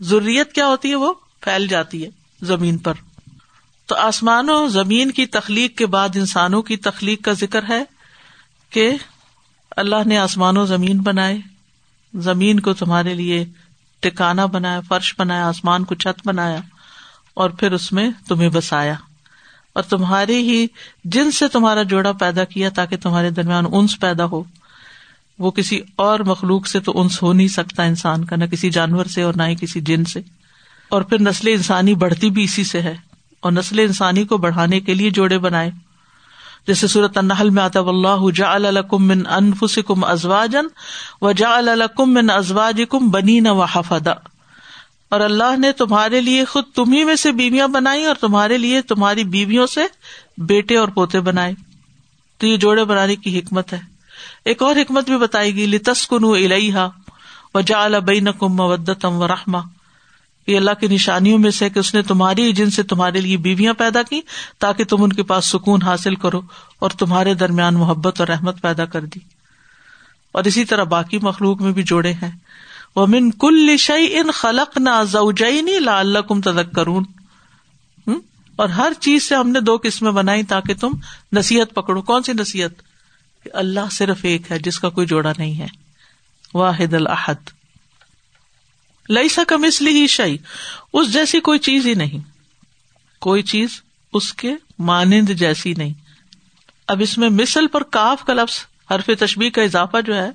ضروریت کیا ہوتی ہے؟ وہ پھیل جاتی ہے زمین پر۔ تو آسمان و زمین کی تخلیق کے بعد انسانوں کی تخلیق کا ذکر ہے۔ کہ اللہ نے آسمان و زمین بنائے، زمین کو تمہارے لیے ٹکانا بنایا، فرش بنایا، آسمان کو چھت بنایا، اور پھر اس میں تمہیں بسایا۔ اور تمہاری ہی جن سے تمہارا جوڑا پیدا کیا تاکہ تمہارے درمیان انس پیدا ہو۔ وہ کسی اور مخلوق سے تو انس ہو نہیں سکتا انسان کا، نہ کسی جانور سے اور نہ ہی کسی جن سے۔ اور پھر نسل انسانی بڑھتی بھی اسی سے ہے۔ اور نسل انسانی کو بڑھانے کے لیے جوڑے بنائے۔ جیسے صورت النحل میں آتا اللہ جا الکم من انفس کم ازواجن و جا الکم من ازواج کم بنی نہ و حفدا. اور اللہ نے تمہارے لیے خود تمہیں میں سے بیویاں بنائی اور تمہارے لیے تمہاری بیویوں سے بیٹے اور پوتے بنائے۔ تو یہ جوڑے بنانے کی حکمت ہے۔ ایک اور حکمت بھی بتائی گئی لتسکن الحا و جا البئی نقم مودتم و رحما یہ اللہ کی نشانیوں میں سے کہ اس نے تمہاری جن سے تمہارے لیے بیویاں پیدا کی تاکہ تم ان کے پاس سکون حاصل کرو اور تمہارے درمیان محبت اور رحمت پیدا کر دی۔ اور اسی طرح باقی مخلوق میں بھی جوڑے ہیں۔ وہ من کل شعی ان خلق نہ زوجئی لا اللہ کم تدک کرون اور ہر چیز سے ہم نے دو قسمیں بنائی تاکہ تم نصیحت پکڑو۔ کون سی نصیحت؟ اللہ صرف ایک ہے، جس کا کوئی جوڑا نہیں ہے۔ واحد الحد لئی سکم اس لیے ہی اس جیسی کوئی چیز ہی نہیں۔ کوئی چیز اس کے مانند جیسی نہیں۔ اب اس میں مثل پر کاف کا لفظ، حرف تشبیح کا اضافہ جو ہے،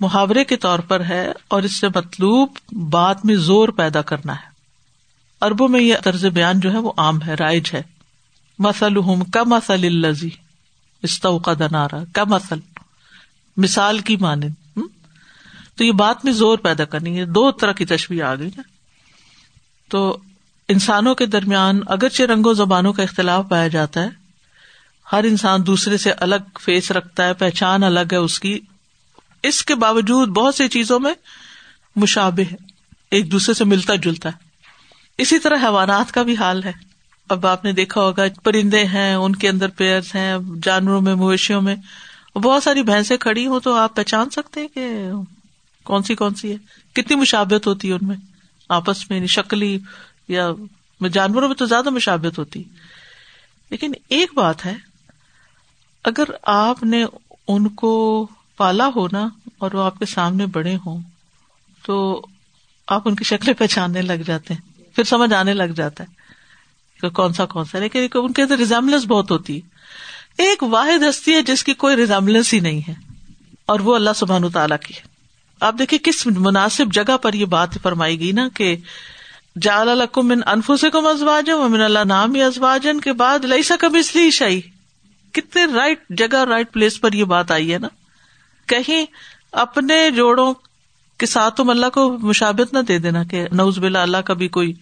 محاورے کے طور پر ہے اور اس سے مطلوب بات میں زور پیدا کرنا ہے۔ اربوں میں یہ طرز بیان جو ہے وہ عام ہے، رائج ہے۔ مسل ہوں کا مسل الزی استوقا دنارا کا مسل مثال کی مانند۔ تو یہ بات میں زور پیدا کرنی ہے، دو طرح کی تشویح آ گئی نا تو انسانوں کے درمیان اگرچہ رنگوں زبانوں کا اختلاف پایا جاتا ہے، ہر انسان دوسرے سے الگ فیس رکھتا ہے، پہچان الگ ہے اس کی۔ اس کے باوجود بہت سی چیزوں میں مشابہ ہے، ایک دوسرے سے ملتا جلتا ہے۔ اسی طرح حیوانات کا بھی حال ہے۔ اب آپ نے دیکھا ہوگا، پرندے ہیں، ان کے اندر پیئر ہیں، جانوروں میں، مویشیوں میں، بہت ساری بھینسیں کھڑی ہوں تو آپ پہچان سکتے ہیں کہ کون سی کون سی ہے؟ کتنی مشابت ہوتی ہے ان میں؟ آپس میں یعنی شکلی یا جانوروں میں تو زیادہ مشابت ہوتی۔ لیکن ایک بات ہے، اگر آپ نے ان کو پالا ہو نا اور وہ آپ کے سامنے بڑے ہوں، تو آپ ان کی شکلیں پہچاننے لگ جاتے ہیں۔ پھر سمجھ آنے لگ جاتا ہے کہ کون سا کون سا لیکن ان کے اندر ریزمبلنس بہت ہوتی ہے۔ ایک واحد ہستی ہے جس کی کوئی ریزمبلنس ہی نہیں ہے، اور وہ اللہ سبحان تعالیٰ کی ہے۔ آپ دیکھیے کس مناسب جگہ پر یہ بات فرمائی گئی نا کہ جال من انفو سے کم امن اللہ نام ازواجن کے بعد لئی سا اس لیے شاہی کتنے رائٹ جگہ رائٹ پلیس پر یہ بات آئی ہے نا۔ کہیں اپنے جوڑوں کے ساتھ تم اللہ کو مشابت نہ دے دینا کہ نوز بلا اللہ کا بھی کوئی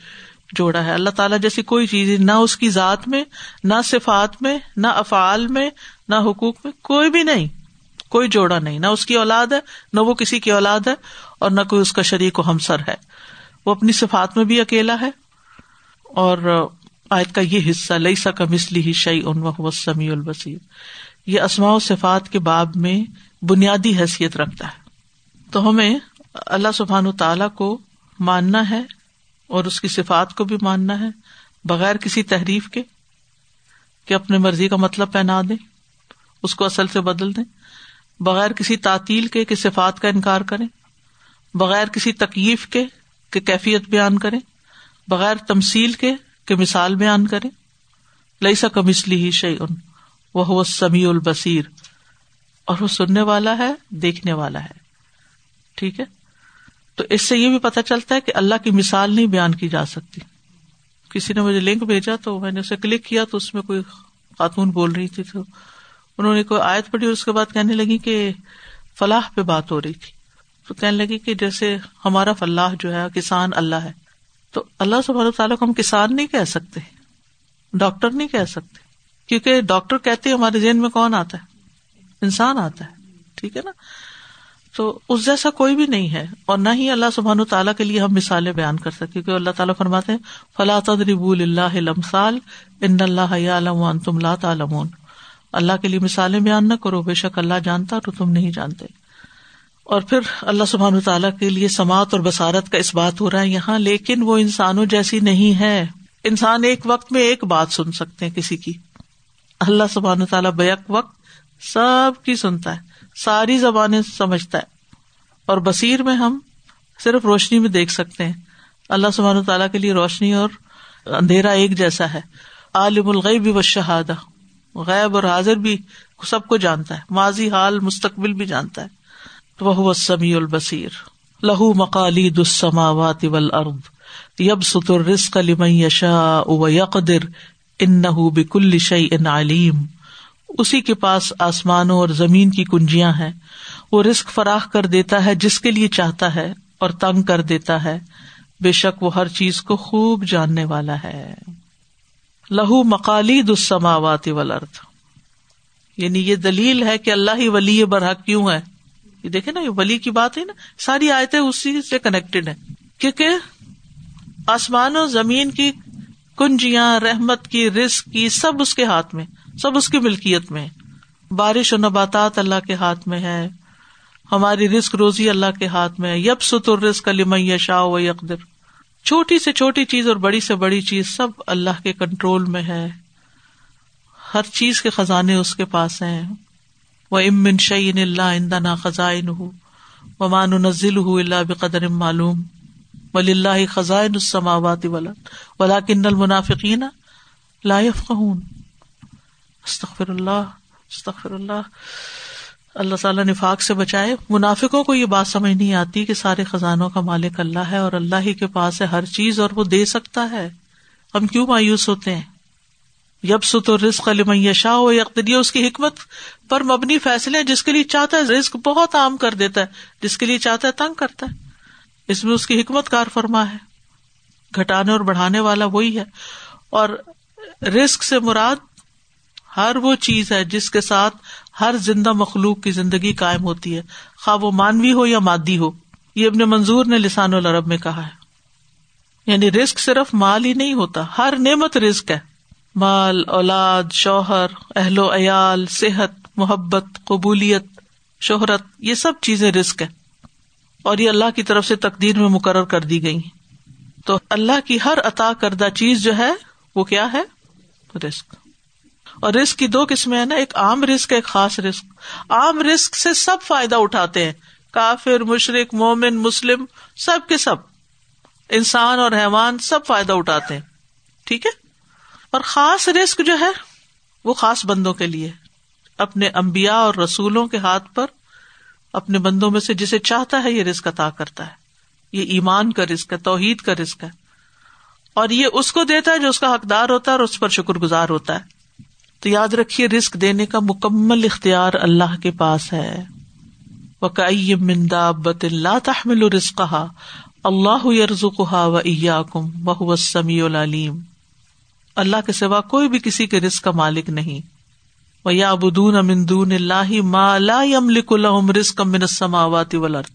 جوڑا ہے۔ اللہ تعالیٰ جیسی کوئی چیز نہ اس کی ذات میں، نہ صفات میں، نہ افعال میں، نہ حقوق میں کوئی بھی نہیں۔ کوئی جوڑا نہیں، نہ اس کی اولاد ہے، نہ وہ کسی کی اولاد ہے، اور نہ کوئی اس کا شریک و ہمسر ہے۔ وہ اپنی صفات میں بھی اکیلا ہے۔ اور آیت کا یہ حصہ لئی سا کا مسلی ہی شعی ان سمیع البصیر۔ یہ اسماء و صفات کے باب میں بنیادی حیثیت رکھتا ہے۔ تو ہمیں اللہ سبحان تعالی کو ماننا ہے اور اس کی صفات کو بھی ماننا ہے، بغیر کسی تحریف کے، کہ اپنے مرضی کا مطلب پہنا دیں، اس کو اصل سے بدل دیں۔ بغیر کسی تعطیل کے کہ صفات کا انکار کریں، بغیر کسی تکیف کے کہ کیفیت بیان کریں، بغیر تمسیل کے کہ مثال بیان کریں۔ لئی سا کمسلی ہی شعی ان وہ سمیع البصیر۔ اور وہ سننے والا ہے، دیکھنے والا ہے۔ ٹھیک ہے؟ تو اس سے یہ بھی پتا چلتا ہے کہ اللہ کی مثال نہیں بیان کی جا سکتی۔ کسی نے مجھے لنک بھیجا تو میں نے اسے کلک کیا تو اس میں کوئی خاتون بول رہی تھی تو انہوں نے کوئی آیت پڑھی اور اس کے بعد کہنے لگی کہ فلاح پہ بات ہو رہی تھی۔ تو کہنے لگی کہ جیسے ہمارا فلاح جو ہے، کسان اللہ ہے۔ تو اللہ سب تعالیٰ کو ہم کسان نہیں کہہ سکتے، ڈاکٹر نہیں کہہ سکتے۔ کیونکہ ڈاکٹر کہتے ہمارے ذہن میں کون آتا ہے؟ انسان آتا ہے، ٹھیک ہے نا؟ تو اس جیسا کوئی بھی نہیں ہے۔ اور نہ ہی اللہ سبحان و تعالیٰ کے لیے ہم مثالیں بیان کر سکتے، کیونکہ اللہ تعالیٰ فرماتے ہیں فلاں تدریب اللہ ان اللہ علم تم لا تعلمون۔ اللہ کے لیے مثالیں بیان نہ کرو، بے شک اللہ جانتا تو تم نہیں جانتے۔ اور پھر اللہ سبحان تعالیٰ کے لیے سماعت اور بسارت کا اس بات ہو رہا ہے یہاں، لیکن وہ انسانوں جیسی نہیں ہے۔ انسان ایک وقت میں ایک بات سن سکتے ہیں کسی کی۔ اللہ سبحان تعالیٰ بیک وقت سب کی سنتا ہے، ساری زبانیں سمجھتا ہے۔ اور بصیر میں ہم صرف روشنی میں دیکھ سکتے ہیں۔ اللہ سبحان تعالیٰ کے لیے روشنی اور اندھیرا ایک جیسا ہے۔ عالم الغیب و شہادہ غیب اور حاضر بھی سب کو جانتا ہے، ماضی حال مستقبل بھی جانتا ہے۔ تو وہ سمیع البصیر۔ لہو مکالی دسماوات ول ارد یب ستر لمن یشا و یقدر ان بکل شعی علیم۔ اسی کے پاس آسمانوں اور زمین کی کنجیاں ہیں۔ وہ رسک فراہ کر دیتا ہے جس کے لیے چاہتا ہے اور تنگ کر دیتا ہے۔ بے شک وہ ہر چیز کو خوب جاننے والا ہے۔ لہو مکالی دسماوات ولرد یعنی یہ دلیل ہے کہ اللہ ہی ولی برحق کیوں ہے؟ یہ دیکھے نا، یہ ولی کی بات ہے نا۔ ساری آیتیں اسی سے کنیکٹڈ ہے کیونکہ آسمان و زمین کی کنجیاں، رحمت کی رسک کی، سب اس کے ہاتھ میں، سب اس کی ملکیت میں بارش و نباتات اللہ کے ہاتھ میں ہے۔ ہماری رسک روزی اللہ کے ہاتھ میں یب ستر رسک علی شاہ و یکدر چھوٹی سے چھوٹی چیز اور بڑی سے بڑی چیز سب اللہ کے کنٹرول میں ہے۔ ہر چیز کے خزانے اس کے پاس ہیں۔ وہ امن شعین اللہ اندنا خزائن ہُو و مان نزل ہُو اللہ بقدر معلوم۔ ولی اللہ خزائن السماوات ولا کن المنافقین لا يفقهون۔ استغفر اللہ استغفر اللہ اللہ تعالیٰ نفاق سے بچائے۔ منافقوں کو یہ بات سمجھ نہیں آتی کہ سارے خزانوں کا مالک اللہ ہے اور اللہ ہی کے پاس ہے ہر چیز اور وہ دے سکتا ہے۔ ہم کیوں مایوس ہوتے ہیں؟ یب ست و رسق علی شاہ ہو اس کی حکمت پر مبنی فیصلے جس کے لیے چاہتا ہے رسک بہت عام کر دیتا ہے، جس کے لیے چاہتا ہے تنگ کرتا ہے۔ اس میں اس کی حکمت کار فرما ہے۔ گھٹانے اور بڑھانے والا وہی ہے۔ اور رسک سے مراد ہر وہ چیز ہے جس کے ساتھ ہر زندہ مخلوق کی زندگی قائم ہوتی ہے۔ خواہ وہ مانوی ہو یا مادی ہو، یہ ابن منظور نے لسان العرب میں کہا ہے۔ یعنی رسک صرف مال ہی نہیں ہوتا، ہر نعمت رسک ہے۔ مال، اولاد، شوہر، اہل و عیال، صحت، محبت، قبولیت، شہرت، یہ سب چیزیں رسک ہے اور یہ اللہ کی طرف سے تقدیر میں مقرر کر دی گئی تو اللہ کی ہر عطا کردہ چیز جو ہے، وہ کیا ہے؟ رسک اور رسک کی دو قسمیں ہیں نا، ایک عام رسک ایک خاص رسک عام رسک سے سب فائدہ اٹھاتے ہیں۔ کافر مشرق مومن، مسلم، سب کے سب۔ انسان اور حیوان سب فائدہ اٹھاتے ہیں۔ ٹھیک ہے؟ اور خاص رسک جو ہے، وہ خاص بندوں کے لیے۔ اپنے امبیا اور رسولوں کے ہاتھ پر، اپنے بندوں میں سے جسے چاہتا ہے، یہ رسک عطا کرتا ہے۔ یہ ایمان کا رسک ہے، توحید کا رسک ہے۔ اور یہ اس کو دیتا ہے جو اس کا حقدار ہوتا ہے اور اس پر شکر گزار ہوتا ہے۔ تو یاد رکھیے رسک دینے کا مکمل اختیار اللہ کے پاس ہے۔ وہ مندا اللہ تحمل رسق اللہ و کم بہ سمی العلیم اللہ کے سوا کوئی بھی کسی کے رسک کا مالک نہیں۔ وہ یا ابدون امندون اللہ مالا یملک الحم رسک من السماوات والارض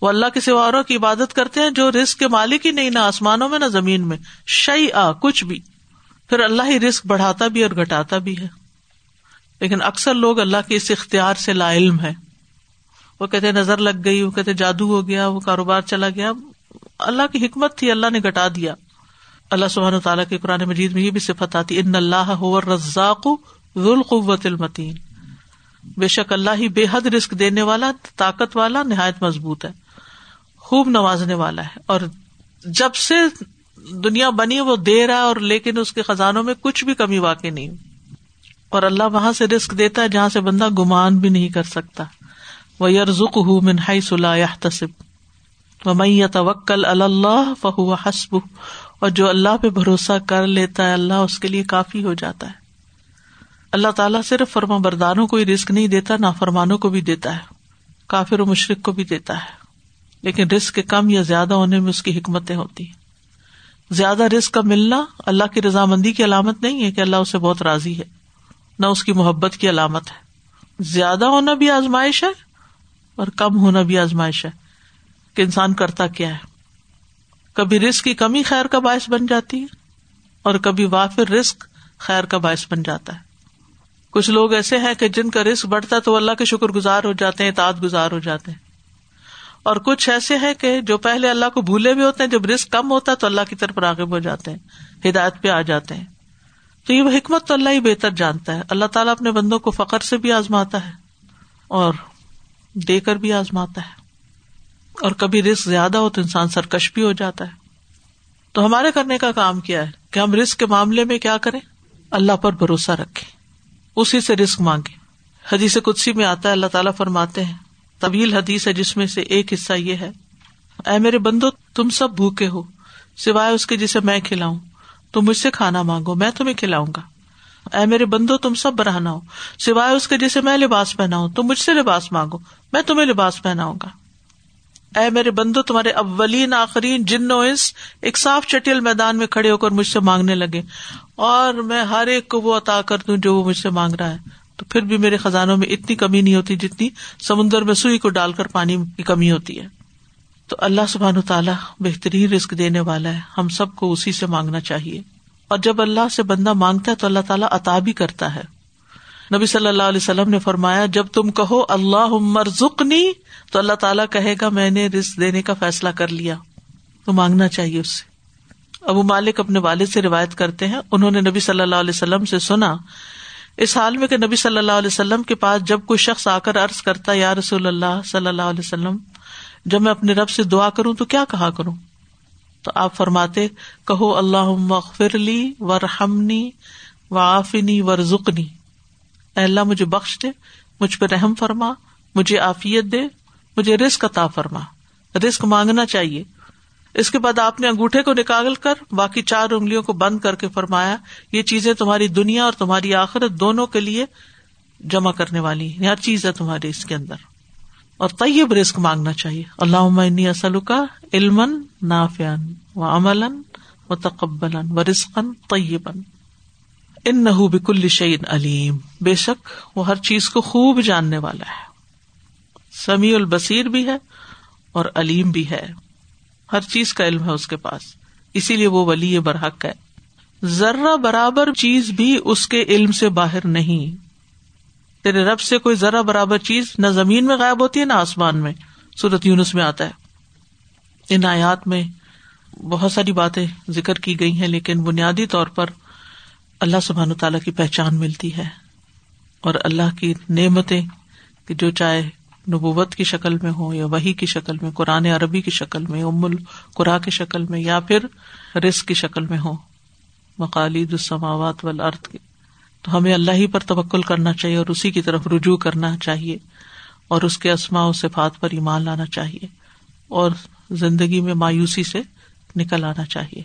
وہ اللہ کے سوا اوروں کی عبادت کرتے ہیں جو رسک کے مالک ہی نہیں، نہ آسمانوں میں، نہ زمین میں شعی کچھ بھی۔ پھر اللہ ہی رسک بڑھاتا بھی اور گٹاتا بھی ہے۔ لیکن اکثر لوگ اللہ کے اس اختیار سے لا علم ہے وہ کہتے نظر لگ گئی، وہ کہتے جادو ہو گیا، وہ کاروبار چلا گیا۔ اللہ کی حکمت تھی، اللہ نے گٹا دیا۔ اللہ سبحان تعالیٰ کے قرآن مجید میں یہ بھی صفت آتی، ان اللہ رزاق ذوالقوت المتین۔ بے شک اللہ ہی بے حد رسک دینے والا، طاقت والا، نہایت مضبوط ہے۔ خوب نوازنے والا ہے۔ اور جب سے دنیا بنی، وہ دے رہا ہے اور لیکن اس کے خزانوں میں کچھ بھی کمی واقع نہیں۔ اور اللہ وہاں سے رسک دیتا ہے جہاں سے بندہ گمان بھی نہیں کر سکتا۔ وہ یرزک ہُو منہائی صلاح تصب و میں توکل اللہ فہو حسب اور جو اللہ پہ بھروسہ کر لیتا ہے، اللہ اس کے لیے کافی ہو جاتا ہے۔ اللہ تعالیٰ صرف فرما برداروں کو ہی رسک نہیں دیتا نہ فرمانوں کو بھی دیتا ہے۔ کافر و مشرق کو بھی دیتا ہے۔ لیکن رسک کے کم یا زیادہ ہونے میں اس کی حکمتیں ہوتی ہیں۔ زیادہ رسک کا ملنا اللہ کی رضامندی کی علامت نہیں ہے کہ اللہ اسے بہت راضی ہے، نہ اس کی محبت کی علامت ہے۔ زیادہ ہونا بھی آزمائش ہے اور کم ہونا بھی آزمائش ہے کہ انسان کرتا کیا ہے۔ کبھی رسک کی کمی خیر کا باعث بن جاتی ہے اور کبھی وافر رسک خیر کا باعث بن جاتا ہے۔ کچھ لوگ ایسے ہیں کہ جن کا رسک بڑھتا ہے تو اللہ کے شکر گزار ہو جاتے ہیں، اطاعت گزار ہو جاتے ہیں۔ اور کچھ ایسے ہیں کہ جو پہلے اللہ کو بھولے بھی ہوتے ہیں، جب رسک کم ہوتا ہے تو اللہ کی طرف راغب ہو جاتے ہیں، ہدایت پہ آ جاتے ہیں۔ تو یہ حکمت تو اللہ ہی بہتر جانتا ہے۔ اللہ تعالیٰ اپنے بندوں کو فخر سے بھی آزماتا ہے اور دے کر بھی آزماتا ہے۔ اور کبھی رسک زیادہ ہو تو انسان سرکش بھی ہو جاتا ہے۔ تو ہمارے کرنے کا کام کیا ہے؟ کہ ہم رسک کے معاملے میں کیا کریں؟ اللہ پر بھروسہ رکھیں۔ اسی سے رسک مانگے حدیث کدسی میں آتا ہے، اللہ تعالیٰ فرماتے ہیں طویل حدیث ہے جس میں سے ایک حصہ یہ ہے، اے میرے بندو، تم سب بھوکے ہو، سوائے اس کے جسے میں کھلاؤں۔ تم مجھ سے کھانا مانگو، میں تمہیں کھلاؤں گا۔ اے میرے بندو، تم سب برہنا ہو، سوائے اس کے جسے میں لباس پہناؤں۔ تم مجھ سے لباس مانگو، میں تمہیں لباس پہناؤں گا۔ اے میرے بندو، تمہارے اولین، آخرین جن و انس ایک صاف چٹیل میدان میں کھڑے ہو کر مجھ سے مانگنے لگے۔ اور میں ہر ایک کو وہ عطا کر دوں جو وہ مجھ سے مانگ رہا ہے۔ تو پھر بھی میرے خزانوں میں اتنی کمی نہیں ہوتی جتنی سمندر میں سوئی کو ڈال کر پانی کی کمی ہوتی ہے۔ تو اللہ سبحان تعالیٰ بہترین رسک دینے والا ہے۔ ہم سب کو اسی سے مانگنا چاہیے۔ اور جب اللہ سے بندہ مانگتا ہے تو اللہ تعالیٰ عطا بھی کرتا ہے۔ نبی صلی اللہ علیہ وسلم نے فرمایا، جب تم کہو اللہ مرزقنی تو اللہ تعالیٰ کہے گا، میں نے رسک دینے کا فیصلہ کر لیا۔ تو مانگنا چاہیے اس سے۔ ابو مالک اپنے والد سے روایت کرتے ہیں۔ انہوں نے نبی صلی اللہ علیہ وسلم سے سنا اس حال میں کہ نبی صلی اللہ علیہ وسلم کے پاس جب کوئی شخص آ کر ارض کرتا یا رسول اللہ صلی اللہ علیہ وسلم، جب میں اپنے رب سے دعا کروں تو کیا کہا کروں؟ تو آپ فرماتے، کہو اللہ مغفر لی و رحمنی و آفنی اللہ، مجھے بخش دے، مجھ پہ رحم فرما، مجھے آفیت دے، مجھے رسک عطا فرما۔ رسک مانگنا چاہیے۔ اس کے بعد آپ نے انگوٹھے کو نکال کر باقی چار انگلیوں کو بند کر کے فرمایا، یہ چیزیں تمہاری دنیا اور تمہاری آخرت دونوں کے لیے جمع کرنے والی ہر چیز ہے تمہاری اس کے اندر۔ اور طیب رسک مانگنا چاہیے۔ اللہ اصل کا علم نافیان و عمل و تقبل و رسقن طیبن ان نہ بکل شعین علیم۔ بے شک وہ ہر چیز کو خوب جاننے والا ہے۔ سمیع البصیر بھی ہے اور علیم بھی ہے۔ ہر چیز کا علم ہے اس کے پاس۔ اسی لیے وہ ولی برحق ہے۔ ذرا برابر چیز بھی اس کے علم سے باہر نہیں۔ تیرے رب سے کوئی ذرا برابر چیز نہ زمین میں غائب ہوتی ہے نہ آسمان میں۔ سورت یونس میں آتا ہے۔ ان آیات میں بہت ساری باتیں ذکر کی گئی ہیں، لیکن بنیادی طور پر اللہ سبحان تعالیٰ کی پہچان ملتی ہے۔ اور اللہ کی نعمتیں کہ جو چاہے نبوت کی شکل میں ہو یا وہی کی شکل میں، قرآن عربی کی شکل میں، ام القرا کی شکل میں، یا پھر رسک کی شکل میں ہو مقالید السماوات والارض کی تو ہمیں اللہ ہی پر توکل کرنا چاہیے اور اسی کی طرف رجوع کرنا چاہیے اور اس کے اسماء و صفات پر ایمان لانا چاہیے اور زندگی میں مایوسی سے نکل آنا چاہیے۔